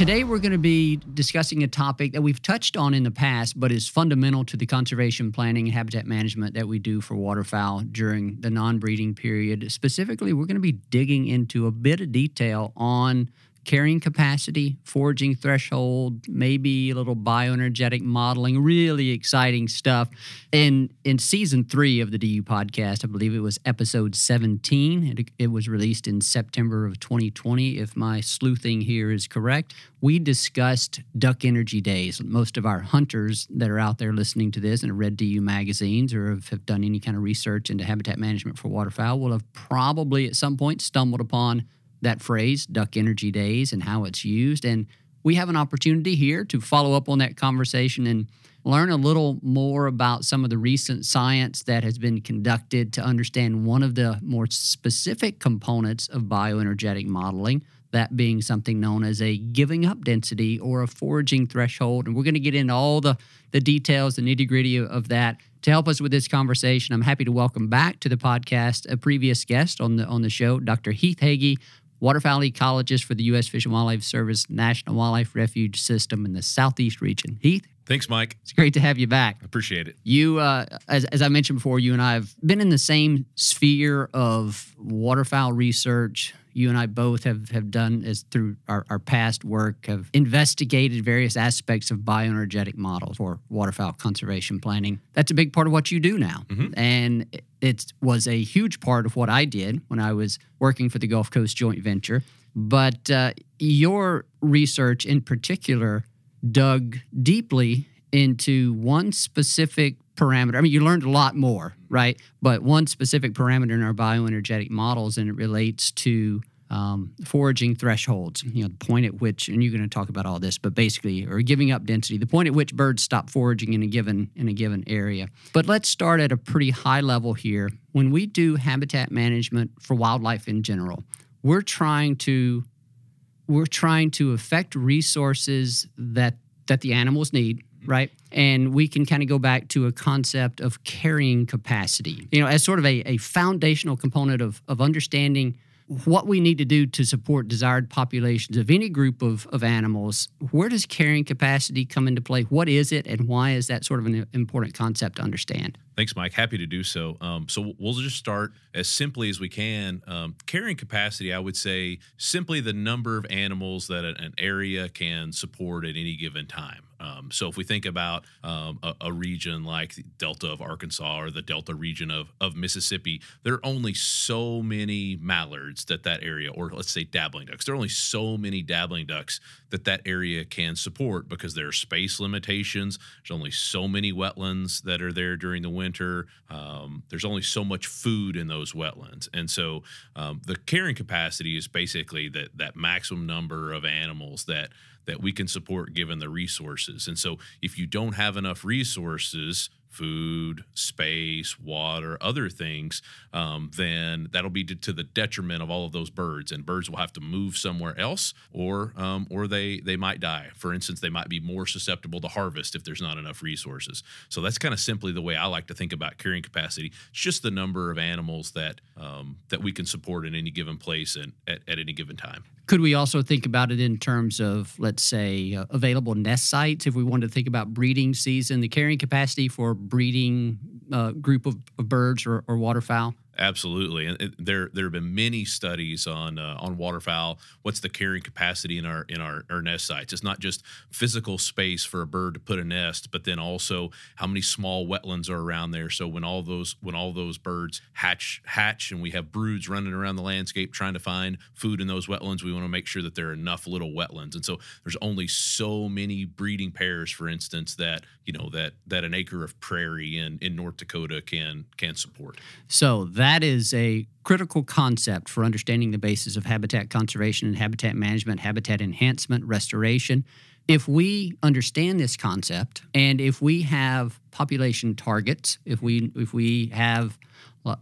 Today, we're going to be discussing a topic that we've touched on in the past, but is fundamental to the conservation planning and habitat management that we do for waterfowl during the non breeding period. Specifically, we're going to be digging into a bit of detail on carrying capacity, foraging threshold, maybe a little bioenergetic modeling, really exciting stuff. And in season three of the DU podcast, I believe it was episode 17, it, it was released in September of 2020, if my sleuthing here is correct. We discussed duck energy days. Most of our hunters that are out there listening to this and have read DU magazines or have, have done any kind of research into habitat management for waterfowl will have probably at some point stumbled upon that phrase, Duck Energy Days, and how it's used. And we have an opportunity here to follow up on that conversation and learn a little more about some of the recent science that has been conducted to understand one of the more specific components of bioenergetic modeling, that being something known as a giving up density or a foraging threshold. And we're going to get into all the, the details, the nitty gritty of that. To help us with this conversation, I'm happy to welcome back to the podcast a previous guest on the on the show, Dr. Heath Hagy, waterfowl ecologist for the U.S. Fish and Wildlife Service National Wildlife Refuge System in the Southeast region. Heath? Thanks, Mike. It's great to have you back. Appreciate it. You, uh, as, as I mentioned before, you and I have been in the same sphere of waterfowl research. You and I both have, have done, as through our, our past work, have investigated various aspects of bioenergetic models for waterfowl conservation planning. That's a big part of what you do now. Mm-hmm. And it was a huge part of what I did when I was working for the Gulf Coast Joint Venture. But uh, your research in particular dug deeply into one specific parameter. I mean, you learned a lot more, right? But one specific parameter in our bioenergetic models, and it relates to um, foraging thresholds. You know, the point at which, and you're going to talk about all this, but basically, or giving up density, the point at which birds stop foraging in a given in a given area. But let's start at a pretty high level here. When we do habitat management for wildlife in general, we're trying to we're trying to affect resources that that the animals need right? And we can kind of go back to a concept of carrying capacity, you know, as sort of a, a foundational component of, of understanding what we need to do to support desired populations of any group of, of animals. Where does carrying capacity come into play? What is it, and why is that sort of an important concept to understand? Thanks, Mike. Happy to do so. Um, so we'll just start as simply as we can. Um, carrying capacity, I would say, simply the number of animals that an area can support at any given time. Um, so if we think about um, a, a, region like the Delta of Arkansas or the Delta region of, of Mississippi, there are only so many mallards that that area, or let's say dabbling ducks, there are only so many dabbling ducks that that area can support because there are space limitations. There's only so many wetlands that are there during the winter. Um, there's only so much food in those wetlands, and so um, the carrying capacity is basically that that maximum number of animals that that we can support given the resources. And so if you don't have enough resources, food, space, water, other things, um, then that'll be to, the detriment of all of those birds. And birds will have to move somewhere else, or um, or they they might die. For instance, they might be more susceptible to harvest if there's not enough resources. So that's kind of simply the way I like to think about carrying capacity. It's just the number of animals that um, that we can support in any given place and at, at any given time. Could we also think about it in terms of, let's say, uh, available nest sites? If we wanted to think about breeding season, the carrying capacity for breeding uh, group of, of birds or, or waterfowl? Absolutely, and it, there there have been many studies on uh, on waterfowl. What's the carrying capacity in our in our, our nest sites? It's not just physical space for a bird to put a nest, but then also how many small wetlands are around there. So when all those when all those birds hatch hatch and we have broods running around the landscape trying to find food in those wetlands, we want to make sure that there are enough little wetlands. And so there's only so many breeding pairs, for instance, that you know that that an acre of prairie in in North Dakota can can support. So that is a critical concept for understanding the basis of habitat conservation and habitat management, habitat enhancement, restoration. If we understand this concept and if we have population targets, if we if we have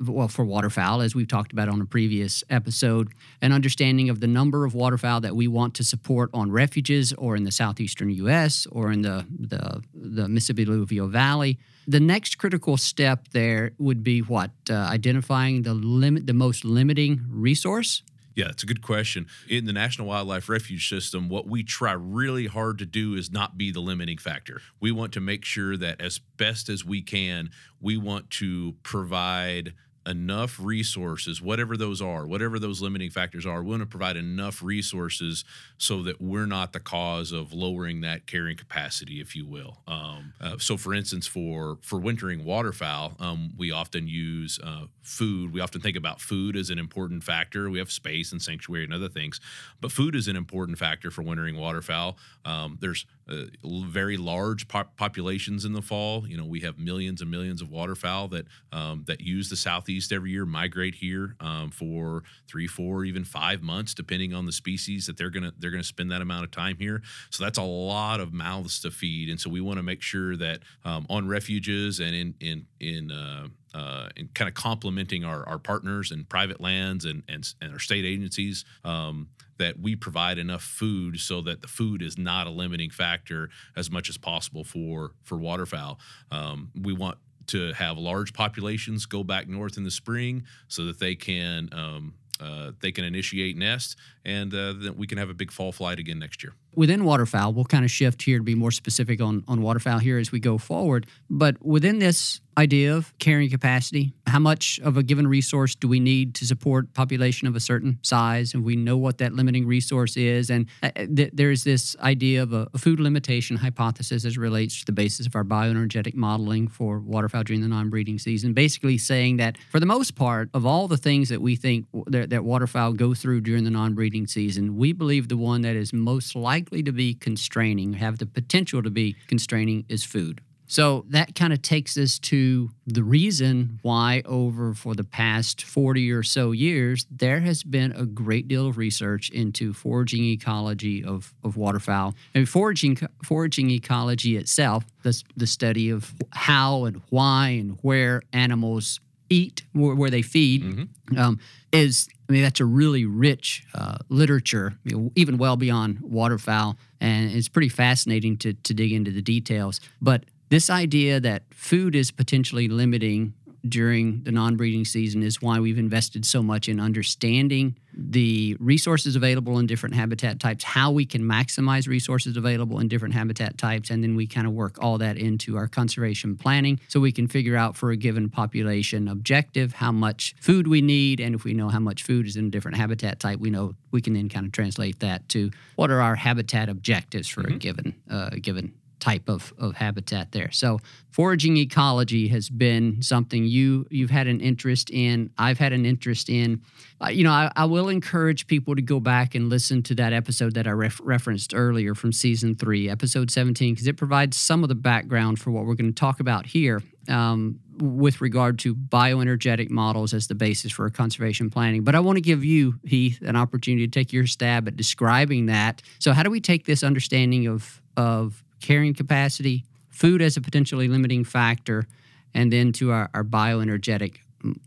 well, for waterfowl, as we've talked about on a previous episode, an understanding of the number of waterfowl that we want to support on refuges or in the southeastern U.S. or in the, the, the Mississippi Alluvial Valley. The next critical step there would be what? Uh, identifying the limit, the most limiting resource yeah, it's a good question. In the National Wildlife Refuge System, what we try really hard to do is not be the limiting factor. We want to make sure that as best as we can, we want to provide enough resources, whatever those are, whatever those limiting factors are, we want to provide enough resources so that we're not the cause of lowering that carrying capacity, if you will. Um, uh, so, for instance, for for wintering waterfowl, um, we often use uh, food. We often think about food as an important factor. We have space and sanctuary and other things, but food is an important factor for wintering waterfowl. Um, there's uh, very large pop- populations in the fall. You know, we have millions and millions of waterfowl that um, that use the southeast every year, migrate here um, for three, four, even five months, depending on the species that they're gonna they're gonna spend that amount of time here. So that's a lot of mouths to feed, and so we want to make sure that um, on refuges and in in in uh, uh, and kind of complementing our, our partners and private lands and, and, and our state agencies um, that we provide enough food so that the food is not a limiting factor as much as possible for for waterfowl. Um, we want to have large populations go back north in the spring so that they can um, uh, they can initiate nest and uh, then we can have a big fall flight again next year within waterfowl, we'll kind of shift here to be more specific on, on waterfowl here as we go forward. But within this idea of carrying capacity, how much of a given resource do we need to support population of a certain size? And we know what that limiting resource is. And uh, uh, th- there's this idea of a, a, food limitation hypothesis as relates to the basis of our bioenergetic modeling for waterfowl during the non-breeding season, basically saying that for the most part of all the things that we think that, that waterfowl go through during the non-breeding season, we believe the one that is most likely likely to be constraining, have the potential to be constraining, is food. So that kind of takes us to the reason why, over for the past 40 or so years, there has been a great deal of research into foraging ecology of, of waterfowl. And foraging, foraging ecology itself, the, the study of how and why and where animals eat, where, where they feed, mm-hmm. um, is I mean that's a really rich uh, literature, you know, even well beyond waterfowl, and it's pretty fascinating to to dig into the details. But this idea that food is potentially limiting during the non breeding season is why we've invested so much in understanding the resources available in different habitat types, how we can maximize resources available in different habitat types, and then we kind of work all that into our conservation planning so we can figure out for a given population objective how much food we need. And if we know how much food is in a different habitat type, we know we can then kind of translate that to what are our habitat objectives for mm-hmm. a given uh, given type of, of habitat there. So foraging ecology has been something you you've had an interest in. I've had an interest in. Uh, you know, I, I, will encourage people to go back and listen to that episode that I ref- referenced earlier from season three, episode 17, because it provides some of the background for what we're going to talk about here. Um, with regard to bioenergetic models as the basis for conservation planning. But I want to give you, Heath, an opportunity to take your stab at describing that. So, how do we take this understanding of of carrying capacity, food as a potentially limiting factor, and then to our, our bioenergetic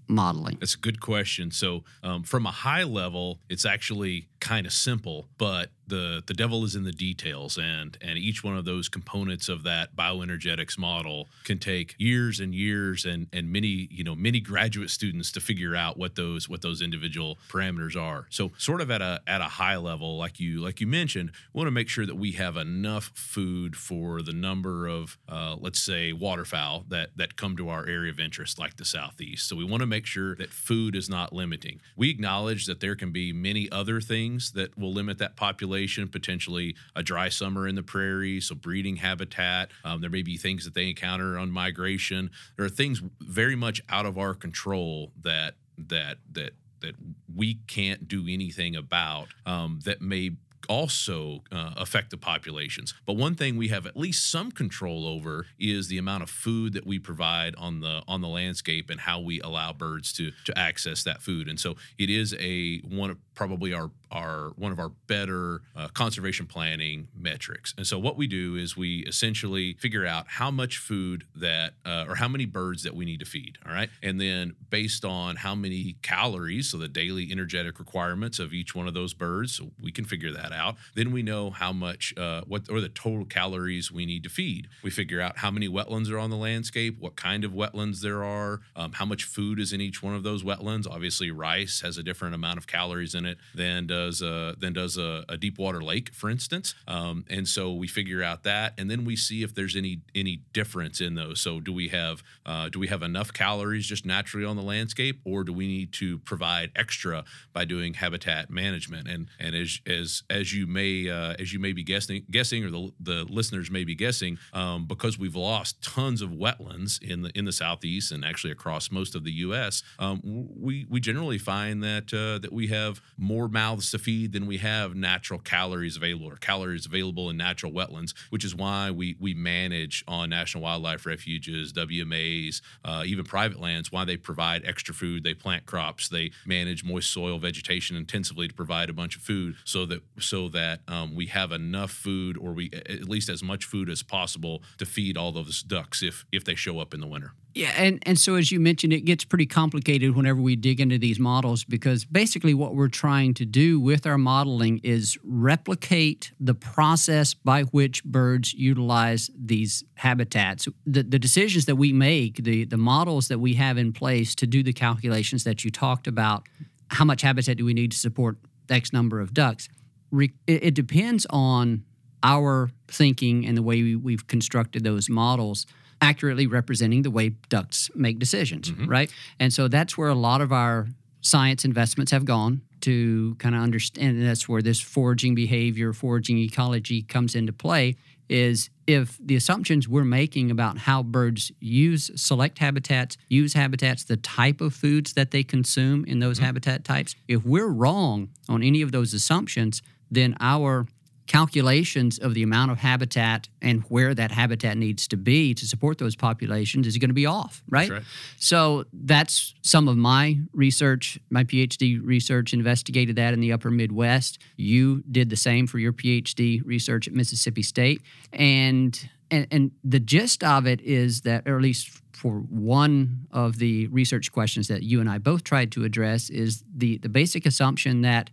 modeling? That's a good question. So, um, from a high level, it's actually kind of simple, but the the devil is in the details and and each one of those components of that bioenergetics model can take years and years and and many you know many graduate students to figure out what those what those individual parameters are. So sort of at a at a high level like you like you mentioned we want to make sure that we have enough food for the number of uh, let's say waterfowl that that come to our area of interest like the southeast. So we want to make sure that food is not limiting. We acknowledge that there can be many other things that will limit that population potentially a dry summer in the prairie, so breeding habitat. Um, there may be things that they encounter on migration. There are things very much out of our control that that that that we can't do anything about um, that may also uh, affect the populations. But one thing we have at least some control over is the amount of food that we provide on the on the landscape and how we allow birds to to access that food. And so it is a one of probably our our one of our better uh, conservation planning metrics. And so what we do is we essentially figure out how much food that uh, or how many birds that we need to feed. All right, and then based on how many calories, so the daily energetic requirements of each one of those birds, we can figure that out. Then we know how much uh, what or the total calories we need to feed. We figure out how many wetlands are on the landscape, what kind of wetlands there are, um, how much food is in each one of those wetlands. Obviously, rice has a different amount of calories in it than does a, than does a, a deep water lake, for instance. Um, and so we figure out that, and then we see if there's any any difference in those. So do we have uh, do we have enough calories just naturally on the landscape, or do we need to provide extra by doing habitat management? And and as as as you may uh, as you may be guessing guessing, or the the listeners may be guessing, um, because we've lost tons of wetlands in the in the southeast and actually across most of the U.S. Um, we we generally find that uh, that we have more mouths to feed than we have natural calories available or calories available in natural wetlands, which is why we we manage on national wildlife refuges, WMAs, uh, even private lands. Why they provide extra food, they plant crops, they manage moist soil vegetation intensively to provide a bunch of food, so that so that um, we have enough food, or we at least as much food as possible to feed all those ducks if if they show up in the winter. Yeah, and, and so as you mentioned, it gets pretty complicated whenever we dig into these models because basically what we're trying to do with our modeling is replicate the process by which birds utilize these habitats. The, the decisions that we make, the, the models that we have in place to do the calculations that you talked about, how much habitat do we need to support X number of ducks, it, it depends on our thinking and the way we, we've constructed those models accurately representing the way ducks make decisions, mm-hmm. right? And so that's where a lot of our science investments have gone to kind of understand. And that's where this foraging behavior, foraging ecology comes into play. Is if the assumptions we're making about how birds use select habitats, use habitats, the type of foods that they consume in those mm-hmm. habitat types, if we're wrong on any of those assumptions, then our calculations of the amount of habitat and where that habitat needs to be to support those populations is going to be off, right? Right? So that's some of my research. My PhD research investigated that in the upper Midwest. You did the same for your PhD research at Mississippi State. And and, and the gist of it is that, or at least for one of the research questions that you and I both tried to address, is the, the basic assumption that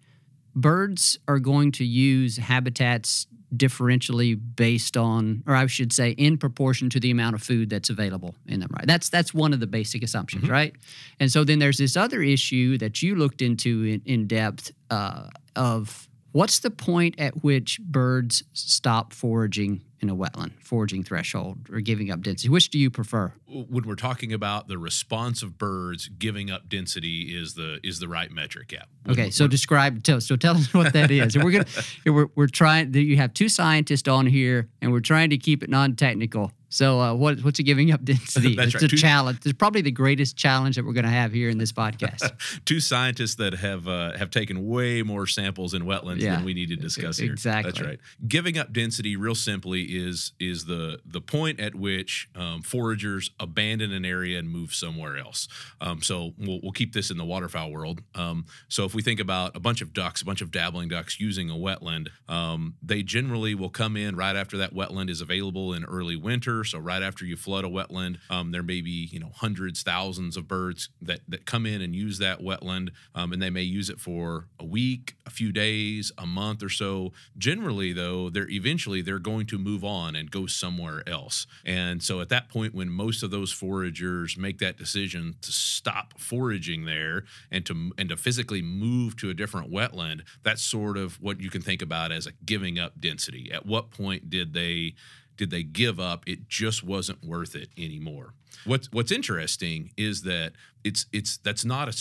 birds are going to use habitats differentially based on or I should say in proportion to the amount of food that's available in them right that's that's one of the basic assumptions mm-hmm. right and so then there's this other issue that you looked into in, in depth uh, of what's the point at which birds stop foraging in a wetland, foraging threshold or giving up density? Which do you prefer? When we're talking about the response of birds, giving up density is the is the right metric. Yeah. When, okay, so describe tell so tell us what that is. And we're gonna we're we're trying. You have two scientists on here, and we're trying to keep it non-technical. So, uh, what, what's it giving up density? That's it's right. a Two, challenge. It's probably the greatest challenge that we're going to have here in this podcast. Two scientists that have uh, have taken way more samples in wetlands yeah, than we need to discuss here. Exactly. That's right. Giving up density, real simply, is is the the point at which um, foragers abandon an area and move somewhere else. Um, so we'll, we'll keep this in the waterfowl world. Um, so if we think about a bunch of ducks, a bunch of dabbling ducks using a wetland, um, they generally will come in right after that wetland is available in early winter So right after you flood a wetland, um, there may be you know hundreds, thousands of birds that that come in and use that wetland, um, and they may use it for a week, a few days, a month or so. Generally, though, they're eventually they're going to move on and go somewhere else. And so at that point, when most of those foragers make that decision to stop foraging there and to and to physically move to a different wetland, that's sort of what you can think about as a giving up density. At what point did they did they give up? It just wasn't worth it anymore. What's what's interesting is that it's it's that's not a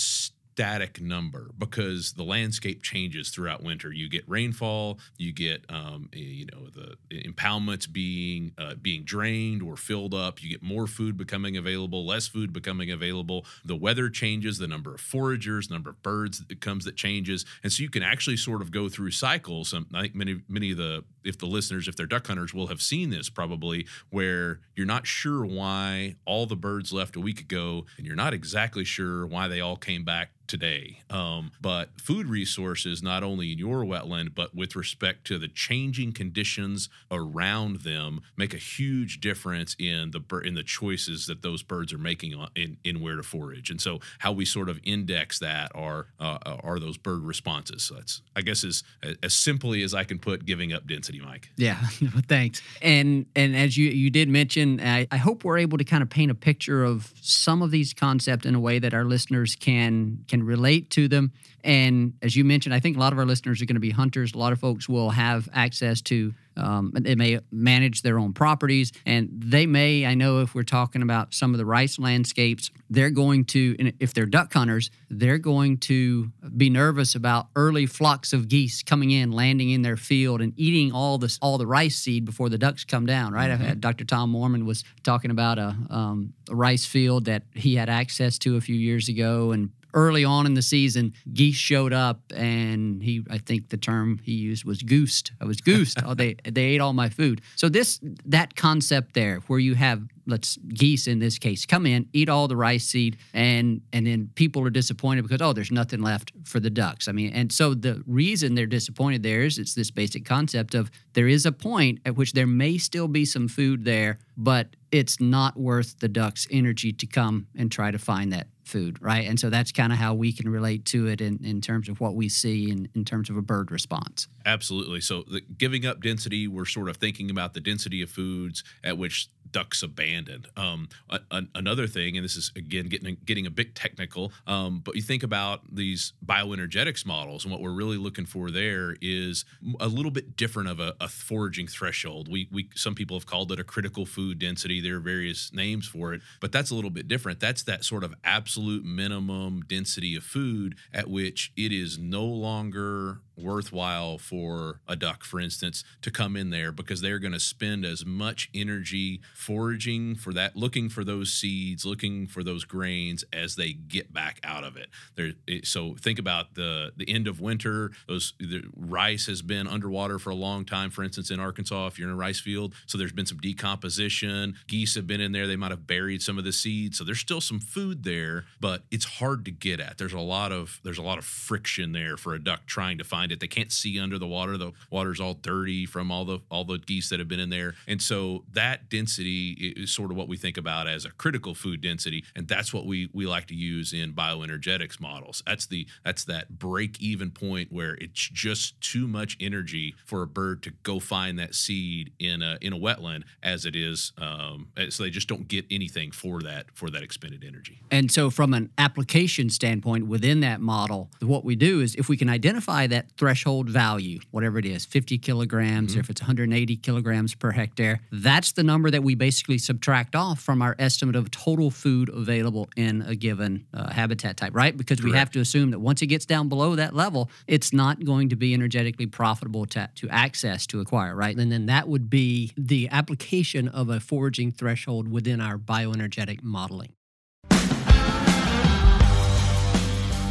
static number because the landscape changes throughout winter. You get rainfall, you get um, you know the impoundments being uh, being drained or filled up. You get more food becoming available, less food becoming available. The weather changes, the number of foragers, number of birds that comes that changes, and so you can actually sort of go through cycles. Um, I think many many of the if the listeners if they're duck hunters will have seen this probably where you're not sure why all the birds left a week ago and you're not exactly sure why they all came back today. Um, but food resources, not only in your wetland, but with respect to the changing conditions around them, make a huge difference in the in the choices that those birds are making in in where to forage. And so, how we sort of index that are uh, are those bird responses. So that's I guess as as simply as I can put giving up density, Mike. Yeah, thanks. And and as you you did mention, I, I hope we're able to kind of paint a picture of some of these concepts in a way that our listeners can can can relate to them. And as you mentioned, I think a lot of our listeners are going to be hunters. A lot of folks will have access to um, they may manage their own properties, and they may. I know if we're talking about some of the rice landscapes, they're going to, if they're duck hunters, they're going to be nervous about early flocks of geese coming in, landing in their field, and eating all this all the rice seed before the ducks come down. Right? Mm-hmm. Had, Dr. Tom Moorman was talking about a, um, a rice field that he had access to a few years ago, and early on in the season, geese showed up, and he, I think the term he used was goosed. I was goosed. oh, they they ate all my food. So this that concept there, where you have let's geese in this case come in, eat all the rice seed, and and then people are disappointed because oh, there's nothing left for the ducks. I mean, and so the reason they're disappointed there is it's this basic concept of there is a point at which there may still be some food there, but it's not worth the ducks' energy to come and try to find that food, right? And so that's kind of how we can relate to it in, in terms of what we see in, in terms of a bird response. Absolutely. So, giving up density, we're sort of thinking about the density of foods at which ducks abandon. Um, a, a, another thing, and this is again getting getting a bit technical, um, but you think about these bioenergetics models, and what we're really looking for there is a little bit different of a, a foraging threshold. We we some people have called it a critical food density. There are various names for it, but that's a little bit different. That's that sort of absolute minimum density of food at which it is no longer worthwhile for a duck, for instance, to come in there because they're going to spend as much energy foraging for that, looking for those seeds, looking for those grains as they get back out of it. There, so think about the the end of winter. Those rice has been underwater for a long time. For instance, in Arkansas, if you're in a rice field, so there's been some decomposition. Geese have been in there. They might have buried some of the seeds. So there's still some food there, but it's hard to get at. There's a lot of there's a lot of friction there for a duck trying to find find it. They can't see under the water. The water's all dirty from all the all the geese that have been in there. And so that density is sort of what we think about as a critical food density. And that's what we we like to use in bioenergetics models. That's the that's that break even point where it's just too much energy for a bird to go find that seed in a in a wetland as it is. Um, so they just don't get anything for that for that expended energy. And so from an application standpoint within that model, what we do is if we can identify that threshold value, whatever it is, 50 kilograms, mm-hmm. or if it's 180 kilograms per hectare, that's the number that we basically subtract off from our estimate of total food available in a given uh, habitat type, right? Because Correct. we have to assume that once it gets down below that level, it's not going to be energetically profitable to, to access, to acquire, right? And then that would be the application of a foraging threshold within our bioenergetic modeling.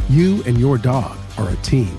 You and your dog are a team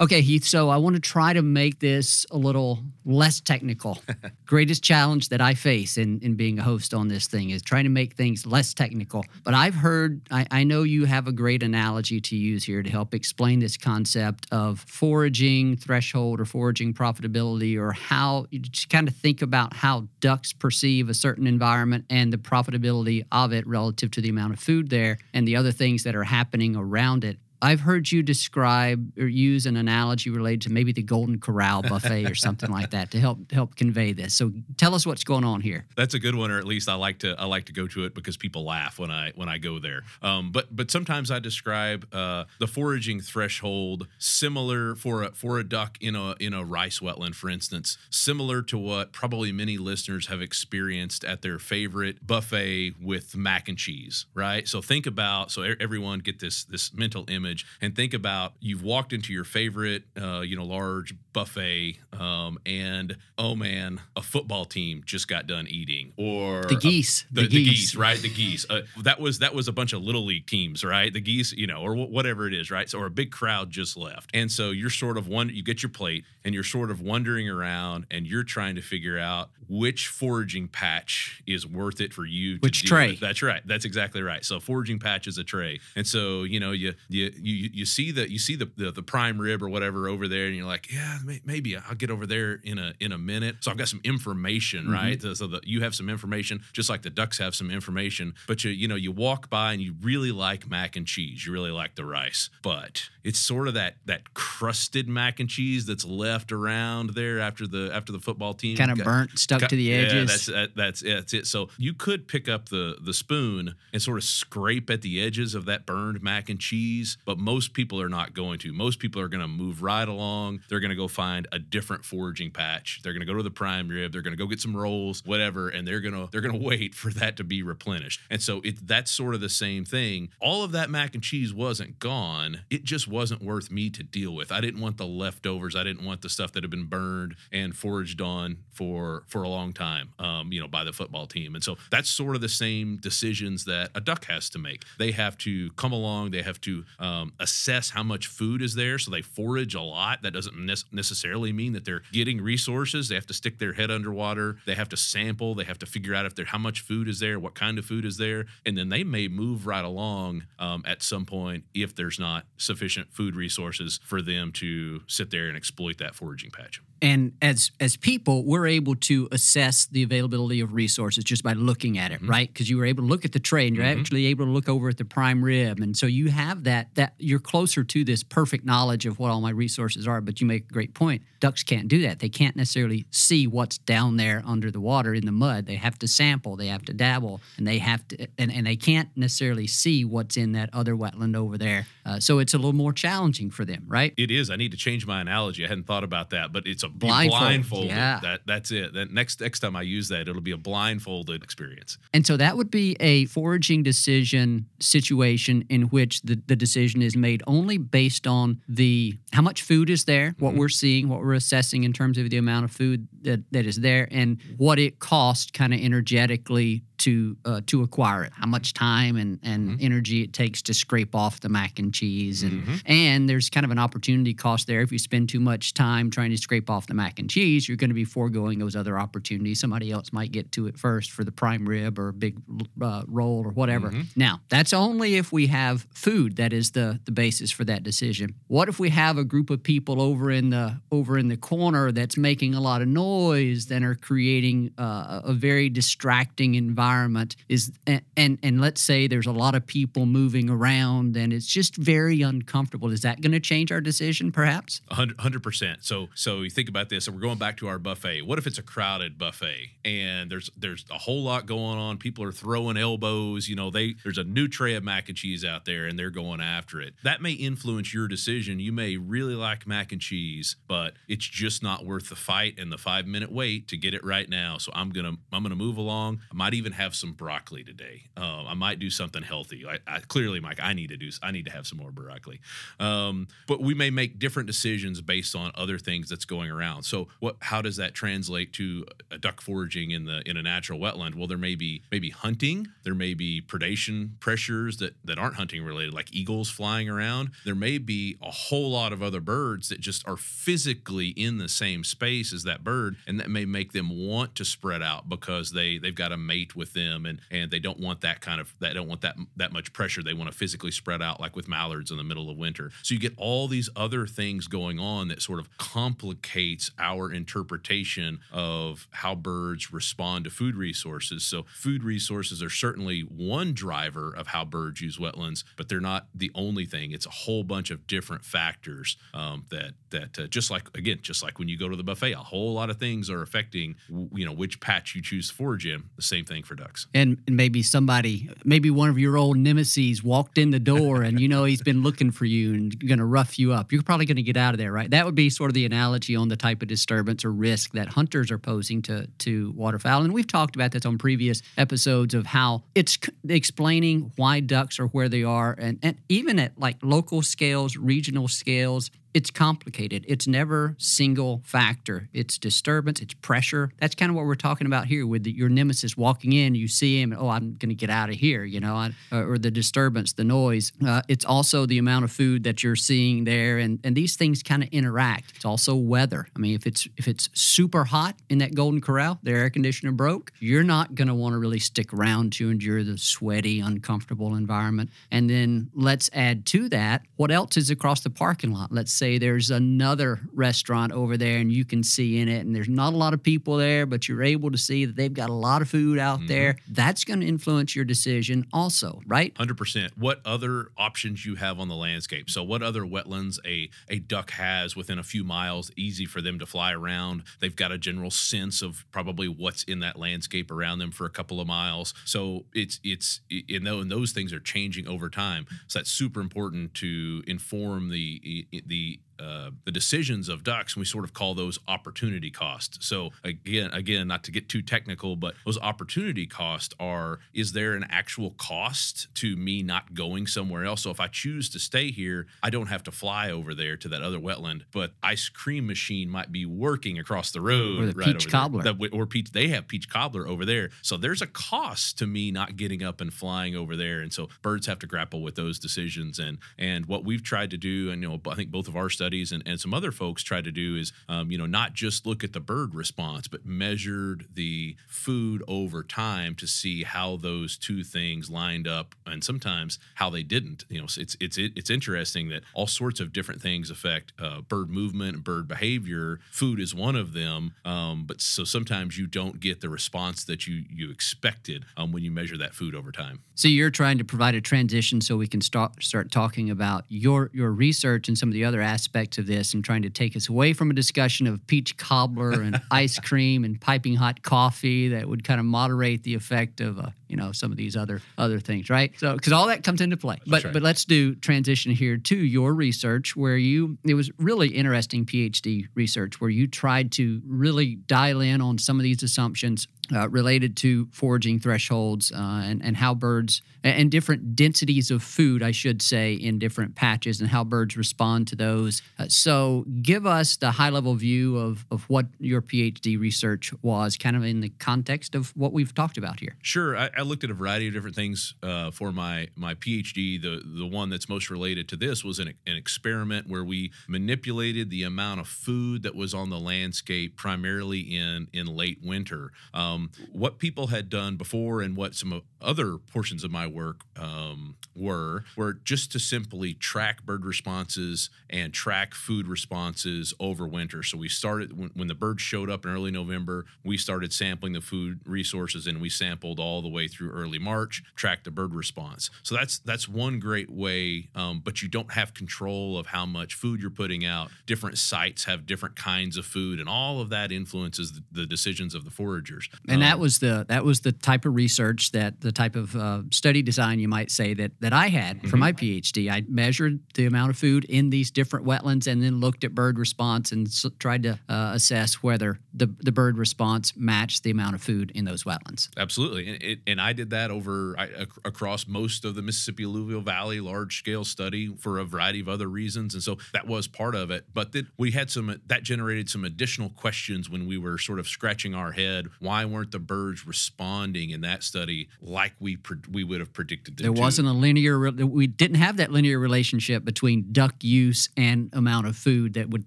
Okay, Heath. So I want to try to make this a little less technical. Greatest challenge that I face in, in being a host on this thing is trying to make things less technical. But I've heard, I, I know you have a great analogy to use here to help explain this concept of foraging threshold or foraging profitability, or how you just kind of think about how ducks perceive a certain environment and the profitability of it relative to the amount of food there and the other things that are happening around it. I've heard you describe or use an analogy related to maybe the Golden Corral buffet or something like that to help help convey this. So tell us what's going on here. That's a good one, or at least I like to I like to go to it because people laugh when I when I go there. Um, but but sometimes I describe uh, the foraging threshold similar for a for a duck in a in a rice wetland, for instance, similar to what probably many listeners have experienced at their favorite buffet with mac and cheese. Right. So think about so everyone get this this mental image and think about you've walked into your favorite, uh, you know, large buffet, um, and oh man, a football team just got done eating, or the geese, a, the, the, geese. the, geese. right? The geese. Uh, that was that was a bunch of little league teams, right? The geese, you know, or whatever it is, right? So, or a big crowd just left, and so you're sort of one. You get your plate, and you're sort of wandering around, and you're trying to figure out which foraging patch is worth it for you. Which tray? With. That's right. That's exactly right. So foraging patch is a tray, and so you know you you you you see the you see the, the, the prime rib or whatever over there, and you're like, yeah, maybe I'll get over there in a in a minute. So I've got some information, mm-hmm. right? So, so that you have some information, just like the ducks have some information. But you you know you walk by and you really like mac and cheese, you really like the rice, but it's sort of that that crusted mac and cheese that's left around there after the after the football team kind of burnt, stuck got, to the edges. Yeah, that's that, that's that's it. So you could pick up the the spoon and sort of scrape at the edges of that burned mac and cheese, but most people are not going to. Most people are going to move right along. They're going to go find a different foraging patch. They're going to go to the prime rib. They're going to go get some rolls, whatever, and they're going to they're going to wait for that to be replenished. And so it that's sort of the same thing. All of that mac and cheese wasn't gone. It just wasn't worth me to deal with. I didn't want the leftovers. I didn't want the stuff that had been burned and foraged on for for a long time. Um, you know, by the football team. And so that's sort of the same decisions that a duck has to make. They have to come along. They have to um, assess how much food is there. So they forage a lot. That doesn't ne- necessarily mean that they're getting resources. They have to stick their head underwater. They have to sample. They have to figure out if there how much food is there, what kind of food is there, and then they may move right along um, at some point if there's not sufficient food resources for them to sit there and exploit that foraging patch. And as as people we're able to assess the availability of resources just by looking at it mm-hmm. right? Because you were able to look at the tray and you're mm-hmm. actually able to look over at the prime rib. And so you have that that you're closer to this perfect knowledge of what all my resources are but you make a great point. Ducks can't do that. They can't necessarily see what's down there under the water in the mud. They have to sample they have to dabble and they have to and, and they can't necessarily see what's in that other wetland over there. Uh, so it's a little more challenging for them right it is i need to change my analogy i hadn't thought about that but it's a blindfold. blindfolded. Yeah. That that's it. That next next time I use that, it'll be a blindfolded experience. And so that would be a foraging decision situation in which the, the decision is made only based on the how much food is there, what mm-hmm. we're seeing, what we're assessing in terms of the amount of food that, that is there, and what it costs kind of energetically to uh, to acquire it. How much time and, and mm-hmm. energy it takes to scrape off the mac and cheese, and mm-hmm. And there's kind of an opportunity cost there. If you spend too much time trying to scrape off the mac and cheese, you're going to be foregoing those other opportunities. Somebody else might get to it first for the prime rib or a big uh, roll or whatever. Mm-hmm. Now that's only if we have food. That is the the basis for that decision. What if we have a group of people over in the over in the corner that's making a lot of noise, then are creating uh, a very distracting environment? is and and let's say there's a lot of people moving around and it's just very uncomfortable is that going to change our decision perhaps? 100 percent. So so you think about this. And we're going back to our buffet. What if it's a crowded buffet and there's there's a whole lot going on? People are throwing elbows you know they there's a new tray of mac and cheese out there and they're going after it. That may influence your decision. You may really like mac and cheese but it's just not worth the fight and the five minute wait to get it right now. So i'm gonna i'm gonna move along. I might even have some broccoli today. Um, I might do something healthy. I, I, clearly, Mike, I need to do. I need to have some more broccoli. Um, but we may make different decisions based on other things that's going around. So, what? How does that translate to a duck foraging in the in a natural wetland. Well, there may be maybe hunting, there may be predation pressures that that aren't hunting related, like eagles flying around. There may be a whole lot of other birds that just are physically in the same space as that bird, and that may make them want to spread out because they they've got a mate with them, and and they don't want that kind of they don't want that that much pressure. They want to physically spread out, like with mallards in the middle of winter. So you get all these other things going on that sort of complicates our interpretation of how birds respond to food resources. So food resources are certainly one driver of how birds use wetlands, but they're not the only thing. It's a whole bunch of different factors um, that that uh, just like again, just like when you go to the buffet, a whole lot of things are affecting you know which patch you choose to forage in. The same thing for ducks. And maybe somebody, maybe one of your old nemesis walked in the door, and you know he's been looking for you and going to rough you up. You're probably going to get out of there, right? That would be sort of the analogy on the type of disturbance or risk that hunters are posing to to waterfowl. And we've talked about this on previous episodes of how it's explaining why ducks are where they are, and, and even at like local scales, regional scales, it's complicated. It's never single factor. It's disturbance, it's pressure. That's kind of what we're talking about here with the, your nemesis walking in. You see him, oh, I'm going to get out of here, you know, I, or the disturbance, the noise. Uh, it's also the amount of food that you're seeing there, and and these things kind of interact. It's also weather. I mean, if it's if it's super hot in that Golden Corral, their air conditioner broke, you're not going to want to really stick around to endure the sweaty, uncomfortable environment. And then let's add to that what else is across the parking lot. Let's say say there's another restaurant over there and you can see in it and there's not a lot of people there but you're able to see that they've got a lot of food out mm-hmm. there. That's going to influence your decision also right? 100% what other options you have on the landscape? So what other wetlands a a duck has within a few miles easy for them to fly around. They've got a general sense of probably what's in that landscape around them for a couple of miles. So it's it's you know and those things are changing over time. So that's super important to inform the the uh, the decisions of ducks and we sort of call those opportunity costs. So again again not to get too technical but those opportunity costs are is there an actual cost to me not going somewhere else? So if i choose to stay here i don't have to fly over there to that other wetland but ice cream machine might be working across the road or the right peach cobbler. That, or peach they have peach cobbler over there. So there's a cost to me not getting up and flying over there. And so birds have to grapple with those decisions. And and what we've tried to do and you know i think both of our studies and, and some other folks try to do is, um, you know, not just look at the bird response, but measured the food over time to see how those two things lined up, and sometimes how they didn't. You know, it's it's it's interesting that all sorts of different things affect uh, bird movement and bird behavior. Food is one of them, um, but so sometimes you don't get the response that you you expected um, when you measure that food over time. So you're trying to provide a transition so we can start start talking about your your research and some of the other aspects aspects of this and trying to take us away from a discussion of peach cobbler and ice cream and piping hot coffee that would kind of moderate the effect of uh, you know some of these other other things, right? So because all that comes into play. But right. but let's do transition here to your research where you it was really interesting PhD research where you tried to really dial in on some of these assumptions uh, related to foraging thresholds uh, and, and how birds and different densities of food, I should say, in different patches and how birds respond to those. Uh, so, give us the high level view of, of what your PhD research was, kind of in the context of what we've talked about here. Sure. I, I looked at a variety of different things uh, for my, my PhD. The, the one that's most related to this was an, an experiment where we manipulated the amount of food that was on the landscape primarily in, in late winter. Um, um, what people had done before and what some other portions of my work um, were were just to simply track bird responses and track food responses over winter. So we started when, when the birds showed up in early November, we started sampling the food resources and we sampled all the way through early March, tracked the bird response. So that's that's one great way, um, but you don't have control of how much food you're putting out. Different sites have different kinds of food, and all of that influences the decisions of the foragers. And um, that was the that was the type of research that the type of uh, study design you might say that that I had mm-hmm. for my PhD. I measured the amount of food in these different wetlands and then looked at bird response and s- tried to uh, assess whether the the bird response matched the amount of food in those wetlands. Absolutely, and, it, and I did that over I, ac- across most of the Mississippi alluvial valley, large scale study for a variety of other reasons, and so that was part of it. But then we had some that generated some additional questions when we were sort of scratching our head. Why weren't the birds responding in that study like we pre- we would have predicted them? There to? wasn't a linear. re- We didn't have that linear relationship between duck use and amount of food that would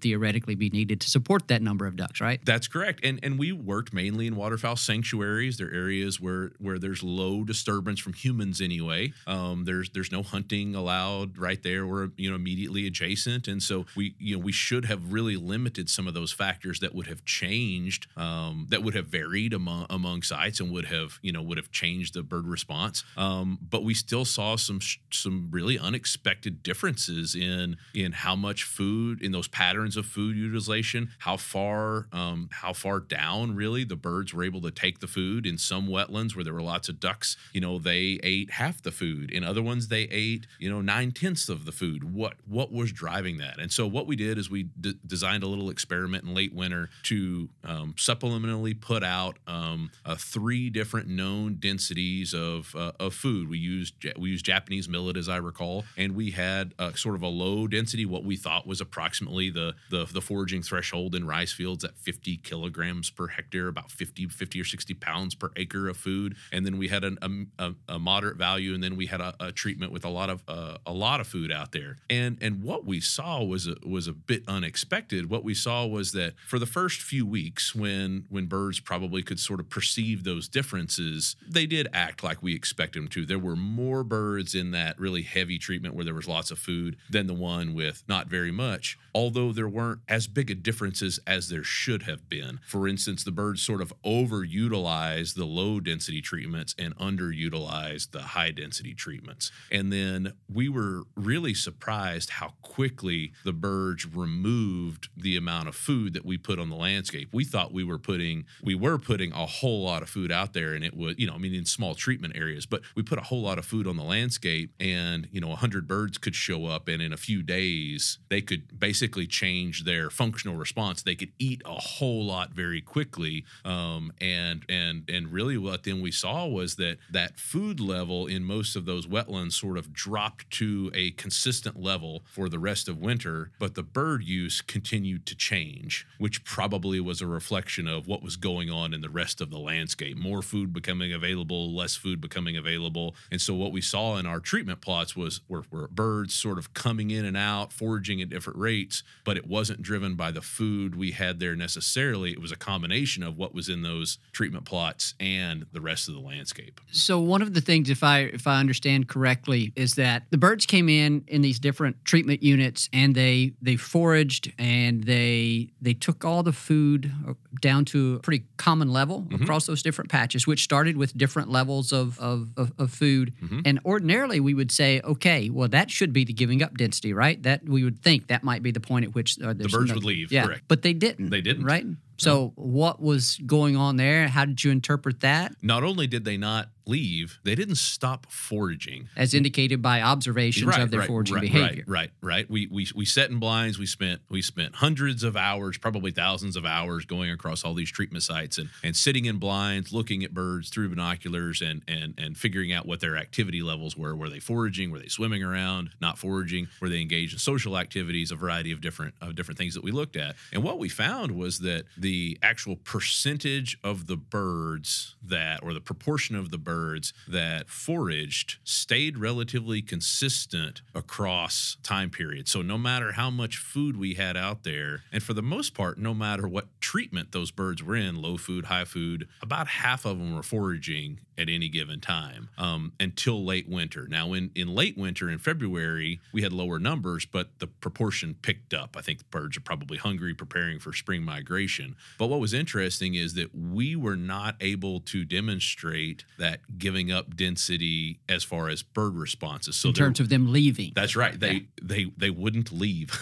theoretically be needed to support that number of ducks, right? That's correct, and and we worked mainly in waterfowl sanctuaries. They're areas where where there's low disturbance from humans anyway. Um, there's there's no hunting allowed right there. We're you know immediately adjacent, and so we you know we should have really limited some of those factors that would have changed, um, that would have varied among among sites and would have you know would have changed the bird response. Um, but we still saw some some really unexpected differences in in how much food in those patterns of food utilization, how far um, how far down really the birds were able to take the food. In some wetlands where there were lots of ducks, you know they ate half the food. In other ones they ate you know nine tenths of the food. What what was driving that? And so what we did is we d- designed a little experiment in late winter to um, supplementally put out um, uh, three different known densities of uh, of food. We used we used Japanese millet as I recall, and we had uh, sort of a low density, what we thought was approximately the the, the foraging threshold in rice fields at 50 kilograms per hectare, about 50 50 or 60 pounds per acre of food, and then we had an, a, a, a moderate value, and then we had a, a treatment with a lot of uh, a lot of food out there, and and what we saw was a, was a bit unexpected. What we saw was that for the first few weeks, when when birds probably could sort of perceive those differences, they did act like we expected them to. There were more birds in that really heavy treatment where there was lots of food than the one with not very much, although there weren't as big a differences as there should have been. For instance, the birds sort of overutilized the low density treatments and underutilized the high density treatments. And then we were really surprised how quickly the birds removed the amount of food that we put on the landscape. We thought we were putting we were putting a whole lot of food out there and it was, you know, I mean in small treatment areas, but we put a whole lot of food on the landscape and, you know, 100 birds could show up and in a few days they could basically change their functional response. They could eat a whole lot very quickly. Um, and and and really what then we saw was that that food level in most of those wetlands sort of dropped to a consistent level for the rest of winter, but the bird use continued to change, which probably was a reflection of what was going on in the rest of the landscape. More food becoming available, less food becoming available. And so what we saw in our treatment plots was were, were birds sort of coming in and out, foraging at different rates, but it wasn't driven by the food we had there necessarily. It was a combination of what was in those treatment plots and the rest of the landscape. So one of the things, if I if I understand correctly, is that the birds came in in these different treatment units and they they foraged and they they took all the food down to a pretty common level across those different patches, which started with different levels of of, of, of food. And ordinarily we would say, okay, well that should be the giving up density, right? That we would think that might be the point at which uh, there's birds no- would leave, Yeah, correct. but they didn't. They didn't. right? So what was going on there? How did you interpret that? Not only did they not leave, they didn't stop foraging. as indicated by observations of their foraging right, behavior. Right, right, right. We, we we set in blinds. We spent we spent hundreds of hours, probably thousands of hours, going across all these treatment sites and and sitting in blinds, looking at birds through binoculars, and and and figuring out what their activity levels were. Were they foraging? Were they swimming around? Not foraging? Were they engaged in social activities? A variety of different of different things that we looked at. And what we found was that the actual percentage of the birds that, or the proportion of the birds that foraged, stayed relatively consistent across time periods. So no matter how much food we had out there, and for the most part, no matter what treatment those birds were in, low food, high food, about half of them were foraging at any given time um, until late winter. Now, in, in late winter in February, we had lower numbers, but the proportion picked up. I think the birds are probably hungry, preparing for spring migration. But what was interesting is that we were not able to demonstrate that giving up density as far as bird responses. So in terms of them leaving. that's right. They they they wouldn't leave,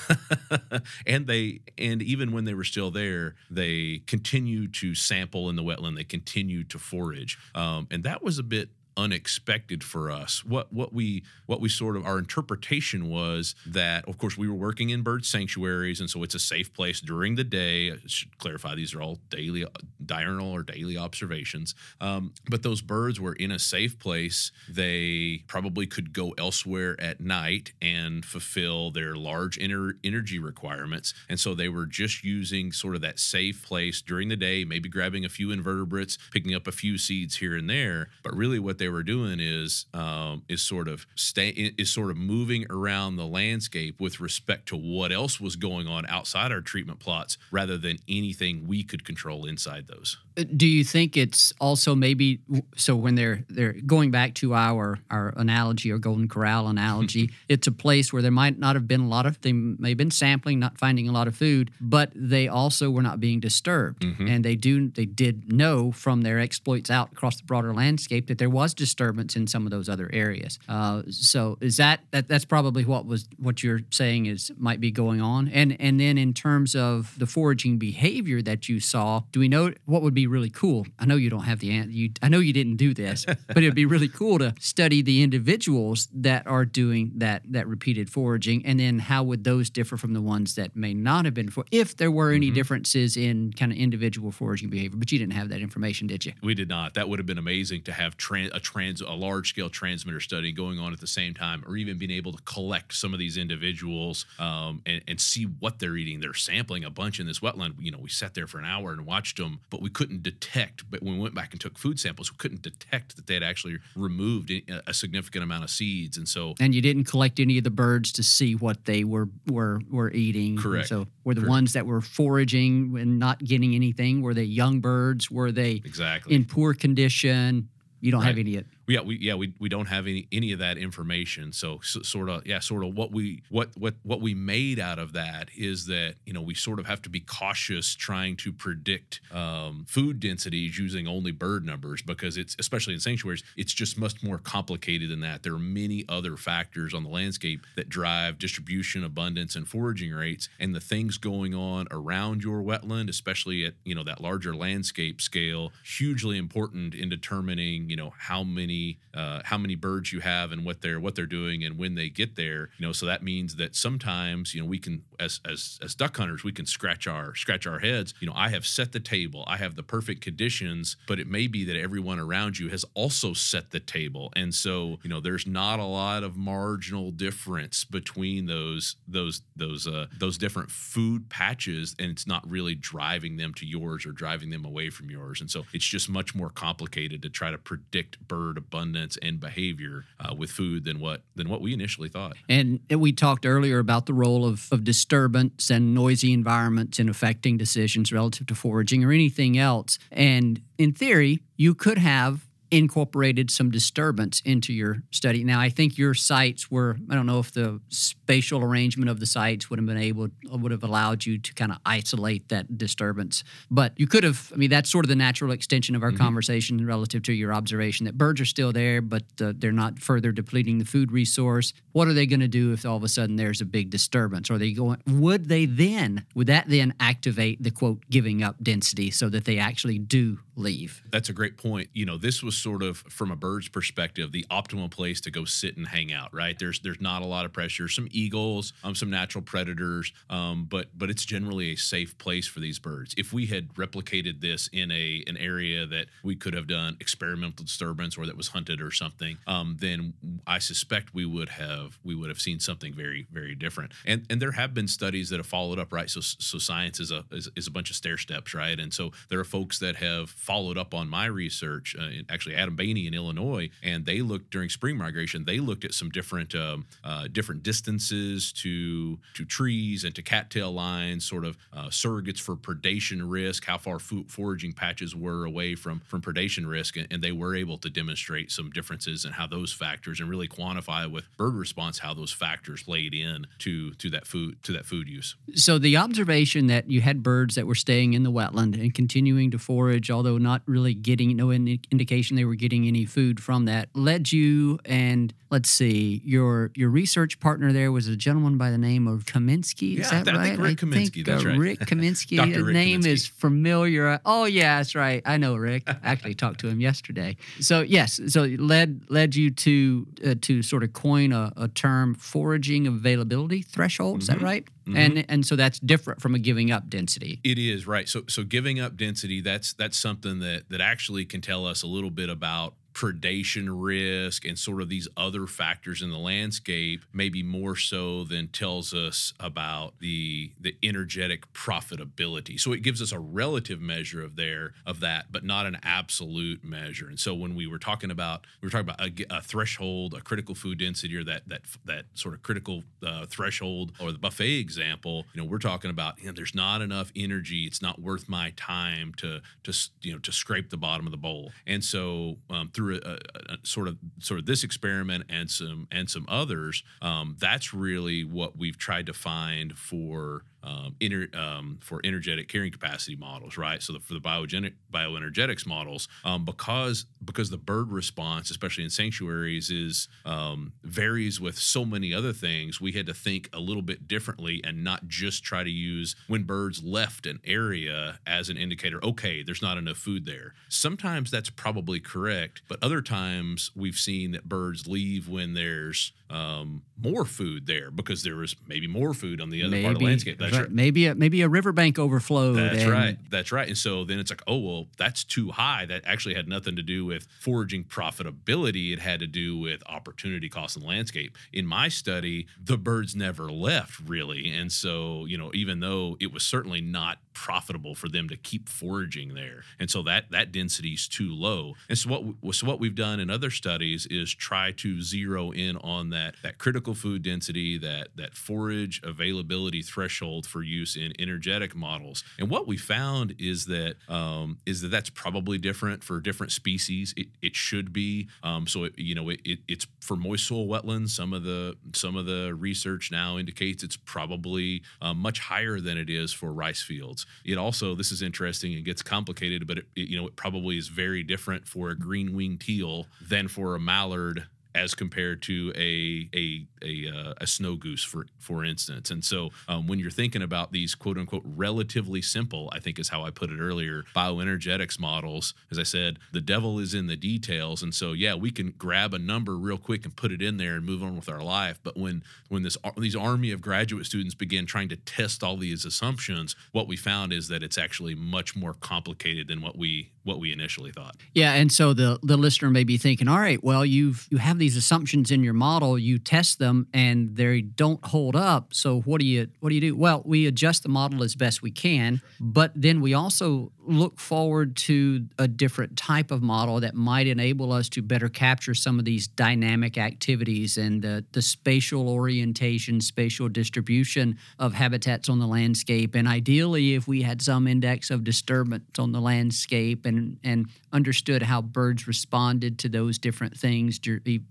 and they and even when they were still there, they continued to sample in the wetland. They continued to forage, um, and that was a bit unexpected for us. What what we what we sort of our interpretation was that of course we were working in bird sanctuaries, and so it's a safe place during the day. I should clarify these are all daily diurnal or daily observations. Um, but those birds were in a safe place. They probably could go elsewhere at night and fulfill their large inner energy requirements, and so they were just using sort of that safe place during the day, maybe grabbing a few invertebrates, picking up a few seeds here and there. But really, what they were doing is um, is sort of stay is sort of moving around the landscape with respect to what else was going on outside our treatment plots, rather than anything we could control inside those. Uh, do you think it's also maybe so when they're they're going back to our our analogy or golden corral analogy, it's a place where there might not have been a lot of they may have been sampling, not finding a lot of food, but they also were not being disturbed, mm-hmm. and they do they did know from their exploits out across the broader landscape that there was disturbance in some of those other areas. Uh, so is that, that that's probably what was what you're saying is might be going on, and and then in terms of the foraging behavior that you saw, do we know what would be really cool. I know you don't have the answer. You, I know you didn't do this, but it'd be really cool to study the individuals that are doing that that repeated foraging, and then how would those differ from the ones that may not have been for if there were any mm-hmm. differences in kind of individual foraging behavior. But you didn't have that information, did you? We did not. That would have been amazing to have trans, a trans a large scale transmitter study going on at the same time, or even being able to collect some of these individuals um, and, and see what they're eating. They're sampling a bunch in this wetland. You know, we sat there for an hour and watched them, but we couldn't detect. But when we went back and took food samples, we couldn't detect that they had actually removed a significant amount of seeds. And so, and you didn't collect any of the birds to see what they were were were eating. Correct. So, were the Correct. ones that were foraging and not getting anything? Were they young birds? Were they exactly in poor condition? You don't have any yet yeah we yeah we, we don't have any any of that information. So, so, sort of yeah sort of what we what what what we made out of that is that you know we sort of have to be cautious trying to predict um, food densities using only bird numbers because it's especially in sanctuaries it's just much more complicated than that. There are many other factors on the landscape that drive distribution abundance and foraging rates. And the things going on around your wetland especially at you know that larger landscape scale hugely important in determining you know how many many uh, how many birds you have and what they're what they're doing and when they get there. You know, so that means that sometimes you know we can as as as duck hunters we can scratch our scratch our heads. You know, I have set the table, I have the perfect conditions, but it may be that everyone around you has also set the table, and so you know there's not a lot of marginal difference between those those those uh, those different food patches, and it's not really driving them to yours or driving them away from yours, and so it's just much more complicated to try to predict bird abundance and behavior uh, with food than what than what we initially thought. And we talked earlier about the role of, of disturbance and noisy environments in affecting decisions relative to foraging or anything else. And in theory, you could have incorporated some disturbance into your study. Now, I think your sites were, I don't know if the spatial arrangement of the sites would have been able, would have allowed you to kind of isolate that disturbance. But you could have, I mean, that's sort of the natural extension of our mm-hmm. conversation relative to your observation that birds are still there, but uh, they're not further depleting the food resource. What are they going to do if all of a sudden there's a big disturbance? Are they going, would they then, would that then activate the quote, giving up density so that they actually do leave? That's a great point. You know, this was sort of from a bird's perspective the optimal place to go sit and hang out right? There's there's not a lot of pressure. Some eagles um, some natural predators um, but but it's generally a safe place for these birds. If we had replicated this in a an area that we could have done experimental disturbance or that was hunted or something um, then I suspect we would have we would have seen something very very different. And and there have been studies that have followed up right? So so science is a is, is a bunch of stair steps right? And so there are folks that have followed up on my research uh, actually Adam Bainey in Illinois, and they looked during spring migration. They looked at some different um, uh, different distances to to trees and to cattail lines, sort of uh, surrogates for predation risk, how far foraging patches were away from from predation risk, and, and, they were able to demonstrate some differences and how those factors and really quantify with bird response how those factors played in to to that food to that food use. So the observation that you had birds that were staying in the wetland and continuing to forage, although so not really getting no indi- indication they were getting any food from that. Led you and let's see, your your research partner there was a gentleman by the name of Kaminski. Is Yeah, that th- I right? think Rick Kaminski, that's uh, right. Rick Kaminski. Dr. Rick name Kaminski. is familiar. Oh yeah, that's right. I know Rick. I actually talked to him yesterday. So yes, so led led you to uh, to sort of coin a, a term foraging availability threshold. Is that Mhm. right? Mhm. And and so that's different from a giving up density. It is right. So so giving up density that's that's something that that actually can tell us a little bit about predation risk and sort of these other factors in the landscape maybe more so than tells us about the the energetic profitability. So it gives us a relative measure of there of that but not an absolute measure. And so when we were talking about we were talking about a, a threshold a critical food density or that that that sort of critical uh, threshold or the buffet example you know we're talking about you know there's not enough energy. It's not worth my time to to you know to scrape the bottom of the bowl. And so um, through a, a, a sort of sort of this experiment and some and some others um, that's really what we've tried to find for um, ener- um, for energetic carrying capacity models, right? So the, for the biogenic bioenergetics models, um, because because the bird response, especially in sanctuaries, is um, varies with so many other things. We had to think a little bit differently and not just try to use when birds left an area as an indicator. Okay, there's not enough food there. Sometimes that's probably correct, but other times we've seen that birds leave when there's um, more food there because there was maybe more food on the other part of the landscape. That's right, maybe a, maybe a riverbank overflowed. That's and- right. That's right. And so then it's like, oh, well, that's too high. That actually had nothing to do with foraging profitability. It had to do with opportunity cost in the landscape. In my study, the birds never left really. And so, you know, even though it was certainly not profitable for them to keep foraging there. And so that that density is too low. And so what so what we've done in other studies is try to zero in on that that critical food density, that that forage availability threshold for use in energetic models. And what we found is that um, is that that's probably different for different species. It, it should be. Um, so it, you know it, it, it's for moist soil wetlands. Some of the some of the research now indicates it's probably uh, much higher than it is for rice fields. It also this is interesting. It gets complicated, but it, it you know it probably is very different for a green winged teal than for a mallard as compared to a a a, uh, a snow goose, for for instance. And so, um, when you're thinking about these quote unquote relatively simple, I think is how I put it earlier, bioenergetics models. As I said, the devil is in the details. And so, yeah, we can grab a number real quick and put it in there and move on with our life. But when when this these army of graduate students begin trying to test all these assumptions, what we found is that it's actually much more complicated than what we what we initially thought. Yeah, and so the the listener may be thinking, all right, well, you've you have these assumptions in your model, you test them, and they don't hold up. So what do you what do you do? Well, we adjust the model as best we can, but then we also look forward to a different type of model that might enable us to better capture some of these dynamic activities and the, the spatial orientation, spatial distribution of habitats on the landscape. And ideally, if we had some index of disturbance on the landscape and, and understood how birds responded to those different things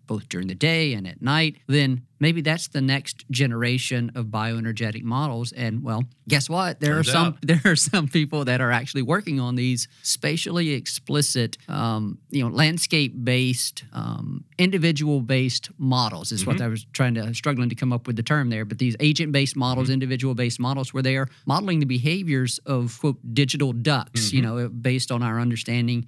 both during the day and at night, then maybe that's the next generation of bioenergetic models. And well, guess what? There Turns are some out. there are some people that are actually working on these spatially explicit, um, you know, landscape-based, um, individual-based models. Is what I was trying to struggling to come up with the term there. But these agent-based models, individual-based models, where they are modeling the behaviors of quote digital ducks. You know, based on our understanding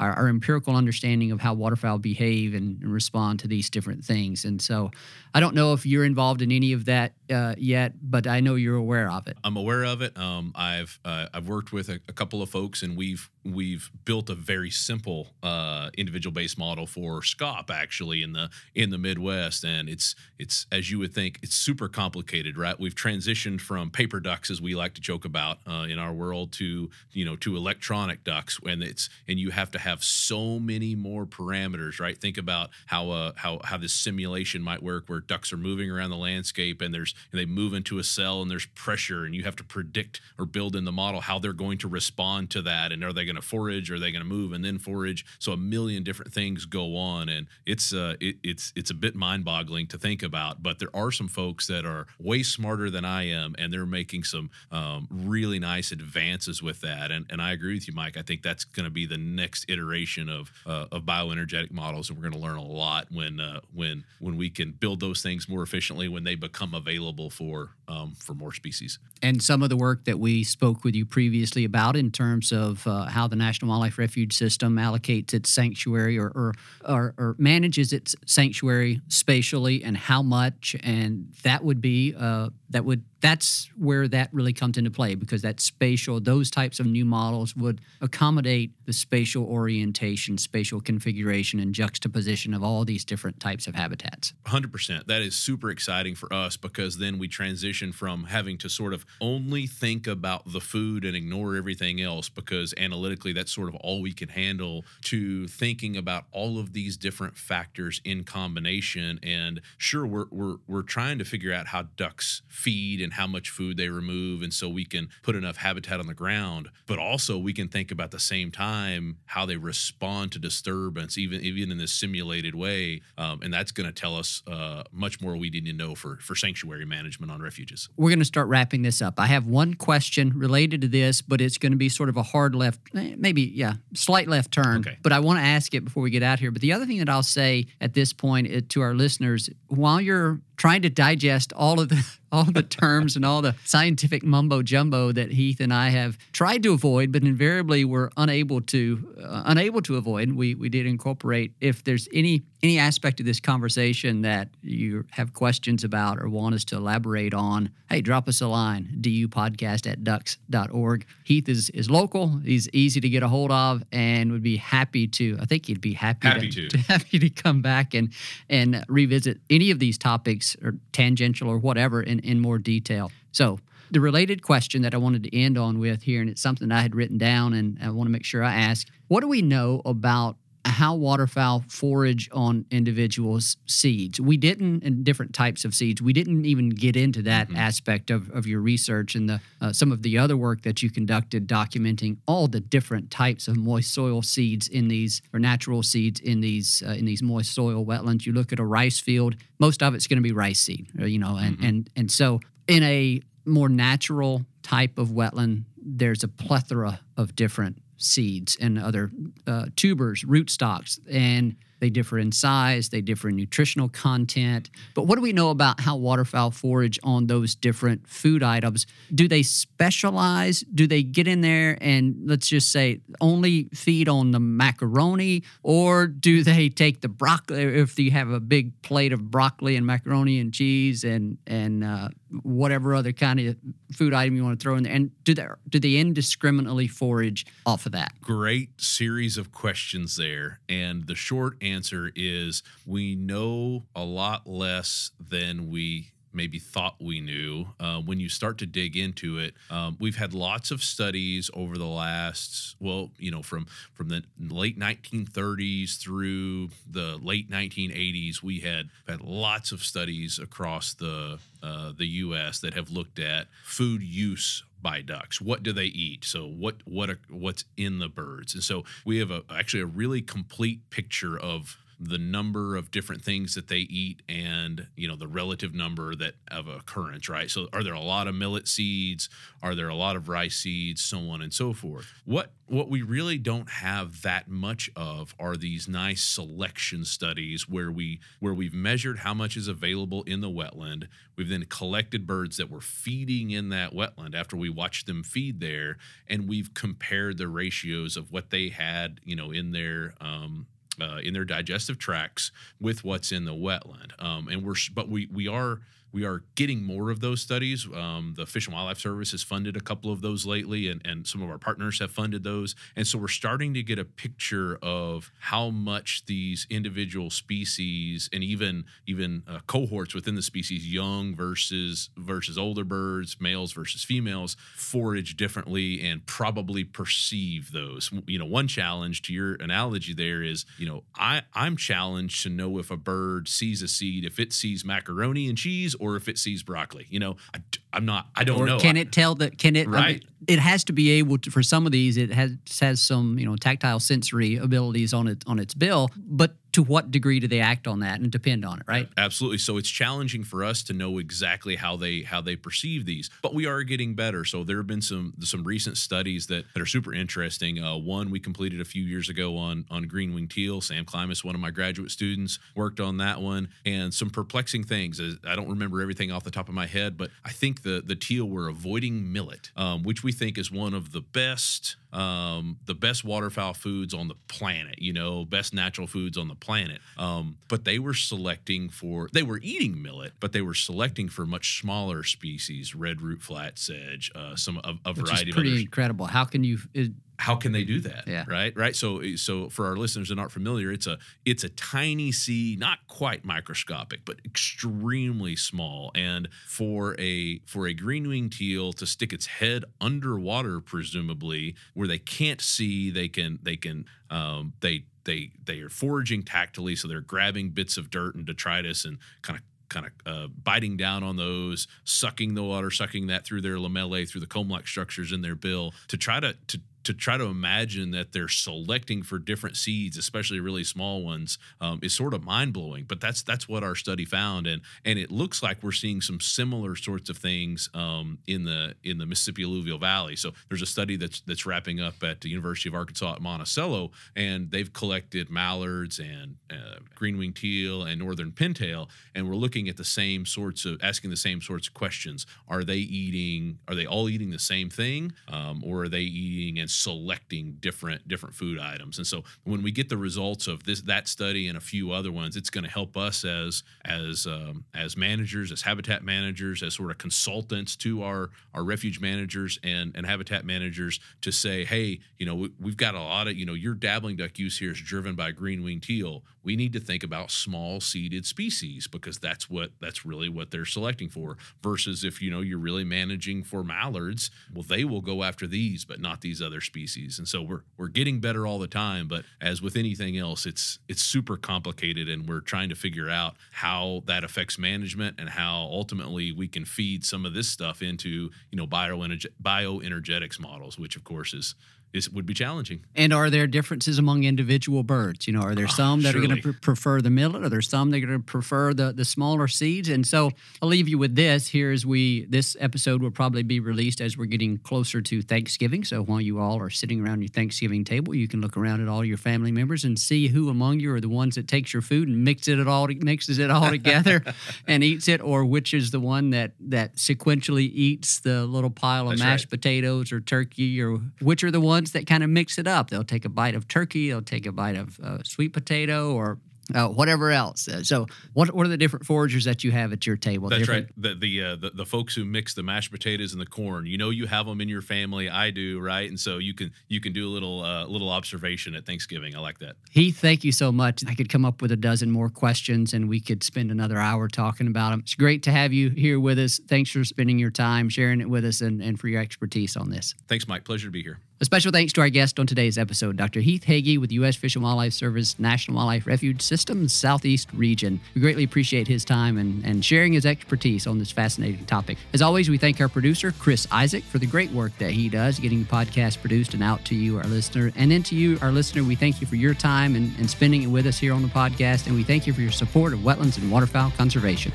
our, our empirical understanding of how waterfowl behave and, respond to these different things. And so I don't know if you're involved in any of that uh, yet, but I know you're aware of it. I'm aware of it. Um, I've uh, I've worked with a, a couple of folks, and we've we've built a very simple uh, individual based model for scaup actually in the in the Midwest, and it's it's as you would think, it's super complicated, right? We've transitioned from paper ducks, as we like to joke about uh, in our world, to you know to electronic ducks, and it's and you have to have so many more parameters, right? Think about how uh, how how this simulation might work, where ducks are moving around the landscape, and there's and they move into a cell, and there's pressure, and you have to predict or build in the model how they're going to respond to that, and are they going to forage, or are they going to move and then forage? So a million different things go on, and it's uh, it, it's it's a bit mind-boggling to think about. But there are some folks that are way smarter than I am, and they're making some um, really nice advances with that. And and I agree with you, Mike. I think that's going to be the next iteration of uh, of bioenergetic models, and we're going to learn a lot when uh, when when we can build those things more efficiently when they become available for um, for more species. And some of the work that we spoke with you previously about in terms of uh, how the National Wildlife Refuge System allocates its sanctuary or, or, or, or manages its sanctuary spatially and how much, and that would be uh, that would that's where that really comes into play because that spatial those types of new models would accommodate the spatial orientation spatial configuration and juxtaposition of all these different types of habitats. 100% that is super exciting for us because then we transition from having to sort of only think about the food and ignore everything else because analytically that's sort of all we can handle to thinking about all of these different factors in combination. And sure we're we're, we're trying to figure out how ducks feed and how much food they remove and so we can put enough habitat on the ground but also we can think about the same time how they respond to disturbance even even in this simulated way um, and that's going to tell us uh, much more we need to know for for sanctuary management on refuges. We're going to start wrapping this up. I have one question related to this but it's going to be sort of a hard left eh, maybe yeah slight left turn okay. but i want to ask it before we get out here. But the other thing that i'll say at this point eh, to our listeners while you're trying to digest all of the all the terms and all the scientific mumbo jumbo that Heath and I have tried to avoid, but invariably we're unable to uh, unable to avoid. We we did incorporate if there's any any aspect of this conversation that you have questions about or want us to elaborate on. Hey, drop us a line. DU podcast at ducks.org. Heath is is local. He's easy to get a hold of and would be happy to. I think he'd be happy, happy to, to. happy to come back and and revisit any of these topics or tangential or whatever in in more detail. So, the related question that I wanted to end on with here, and it's something I had written down and I want to make sure I ask what do we know about how waterfowl forage on individuals' seeds. We didn't, and different types of seeds, we didn't even get into that mm-hmm. aspect of, of your research and the uh, some of the other work that you conducted documenting all the different types of moist soil seeds in these, or natural seeds in these, uh, in these moist soil wetlands. You look at a rice field, most of it's going to be rice seed, uh, you know, and, mm-hmm. and, and so in a more natural type of wetland, there's a plethora of different seeds and other uh, tubers, rootstocks, and they differ in size, they differ in nutritional content. But what do we know about how waterfowl forage on those different food items? Do they specialize? Do they get in there and let's just say only feed on the macaroni, or do they take the broccoli? If you have a big plate of broccoli and macaroni and cheese and and uh, whatever other kind of food item you want to throw in there, and do they do they indiscriminately forage off of that? Great series of questions there, and the short answer is we know a lot less than we maybe thought we knew. Uh, when you start to dig into it, um, we've had lots of studies over the last, well, you know, from from the late 1930s through the late 1980s. We had had lots of studies across the uh, the U.S. that have looked at food use by ducks. What do they eat? So what what are, what's in the birds? And so we have a actually a really complete picture of the number of different things that they eat and you know the relative number that of occurrence right? So are there a lot of millet seeds? Are there a lot of rice seeds? So on and so forth. What what we really don't have that much of are these nice selection studies where we where we've measured how much is available in the wetland. We've then collected birds that were feeding in that wetland after we watched them feed there and we've compared the ratios of what they had you know in their um, uh, in their digestive tracts with what's in the wetland. Um, and we're but we we are we are getting more of those studies. Um, the Fish and Wildlife Service has funded a couple of those lately, and, and some of our partners have funded those. And so we're starting to get a picture of how much these individual species and even even uh, cohorts within the species, young versus versus older birds, males versus females, forage differently and probably perceive those. You know, one challenge to your analogy there is, you know, I I'm challenged to know if a bird sees a seed, if it sees macaroni and cheese, or if it sees broccoli. You know, I, am not. I don't or know. Can it tell that? Can it? Right. I mean, it has to be able to. For some of these, it has has some you know tactile sensory abilities on it on its bill, but to what degree do they act on that and depend on it right? Absolutely. So it's challenging for us to know exactly how they how they perceive these but we are getting better. So there have been some some recent studies that, that are super interesting. Uh, one we completed a few years ago on on green wing teal. Sam klimas one of my graduate students worked on that one. And some perplexing things i don't remember everything off the top of my head but i think the the teal were avoiding millet um, which we think is one of the best um, the best waterfowl foods on the planet, you know, best natural foods on the planet. Um, but they were selecting for, they were eating millet, but they were selecting for much smaller species, red root flat sedge, uh, some a, a Which variety is pretty of others. incredible. How can you? It, How can they do that? Yeah. Right. Right. So, so for our listeners that aren't familiar, it's a it's a tiny seed, not quite microscopic, but extremely small. And for a for a green wing teal to stick its head underwater, presumably where they can't see, they can they can um, they they they are foraging tactily, so they're grabbing bits of dirt and detritus and kind of kind of uh, biting down on those, sucking the water, sucking that through their lamellae, through the comb-like structures in their bill, to try to to to try to imagine that they're selecting for different seeds, especially really small ones, um, is sort of mind blowing. But that's that's what our study found, and and it looks like we're seeing some similar sorts of things um, in the in the Mississippi alluvial valley. So there's a study that's that's wrapping up at the University of Arkansas at Monticello, and they've collected mallards and uh, green wing teal and northern pintail, and we're looking at the same sorts of asking the same sorts of questions. Are they eating? Are they all eating the same thing, um, or are they eating and selecting different different food items. And so when we get the results of this that study and a few other ones, it's going to help us as as um, as managers, as habitat managers, as sort of consultants to our our refuge managers and and habitat managers to say, hey, you know, we, we've got a lot of you know your dabbling duck use here is driven by green wing teal. We need to think about small seeded species because that's what that's really what they're selecting for. Versus if you know you're really managing for mallards, well, they will go after these, but not these other species. And so we're we're getting better all the time, but as with anything else, it's it's super complicated and we're trying to figure out how that affects management and how ultimately we can feed some of this stuff into, you know, bioenerge- bioenergetics models, which of course is is would be challenging. And are there differences among individual birds? You know, are there ah, some that are going to pr- prefer the millet? Are there some that are going to prefer the the smaller seeds? And so I'll leave you with this. Here, as we this episode will probably be released as we're getting closer to Thanksgiving. So while you all are sitting around your Thanksgiving table, you can look around at all your family members and see who among you are the ones that takes your food and mixes it all mixes it all together and eats it, or which is the one that that sequentially eats the little pile of That's mashed right. potatoes or turkey, or which are the ones that kind of mix it up. They'll take a bite of turkey, they'll take a bite of uh, sweet potato, or uh, whatever else. Uh, so, what what are the different foragers that you have at your table? That's Different- right. The the, uh, the the folks who mix the mashed potatoes and the corn, you know, you have them in your family. I do, right? And so you can you can do a little uh, little observation at Thanksgiving. I like that. Heath, thank you so much. I could come up with a dozen more questions and we could spend another hour talking about them. It's great to have you here with us. Thanks for spending your time sharing it with us and, and for your expertise on this. Thanks, Mike. Pleasure to be here. A special thanks to our guest on today's episode, Dr. Heath Hagy with U.S. Fish and Wildlife Service National Wildlife Refuge System Southeast Region. We greatly appreciate his time and, and sharing his expertise on this fascinating topic. As always, we thank our producer, Chris Isaac, for the great work that he does getting the podcast produced and out to you, our listener. And then to you, our listener, we thank you for your time and, and spending it with us here on the podcast. And we thank you for your support of wetlands and waterfowl conservation.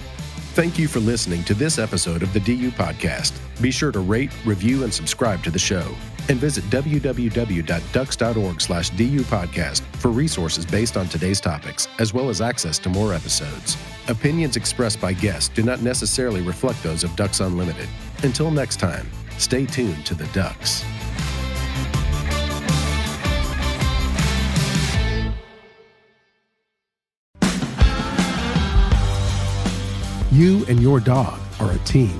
Thank you for listening to this episode of the DU Podcast. Be sure to rate, review, and subscribe to the show. And visit www.ducks.org slash DU Podcast for resources based on today's topics, as well as access to more episodes. Opinions expressed by guests do not necessarily reflect those of Ducks Unlimited. Until next time, stay tuned to the Ducks. You and your dog are a team.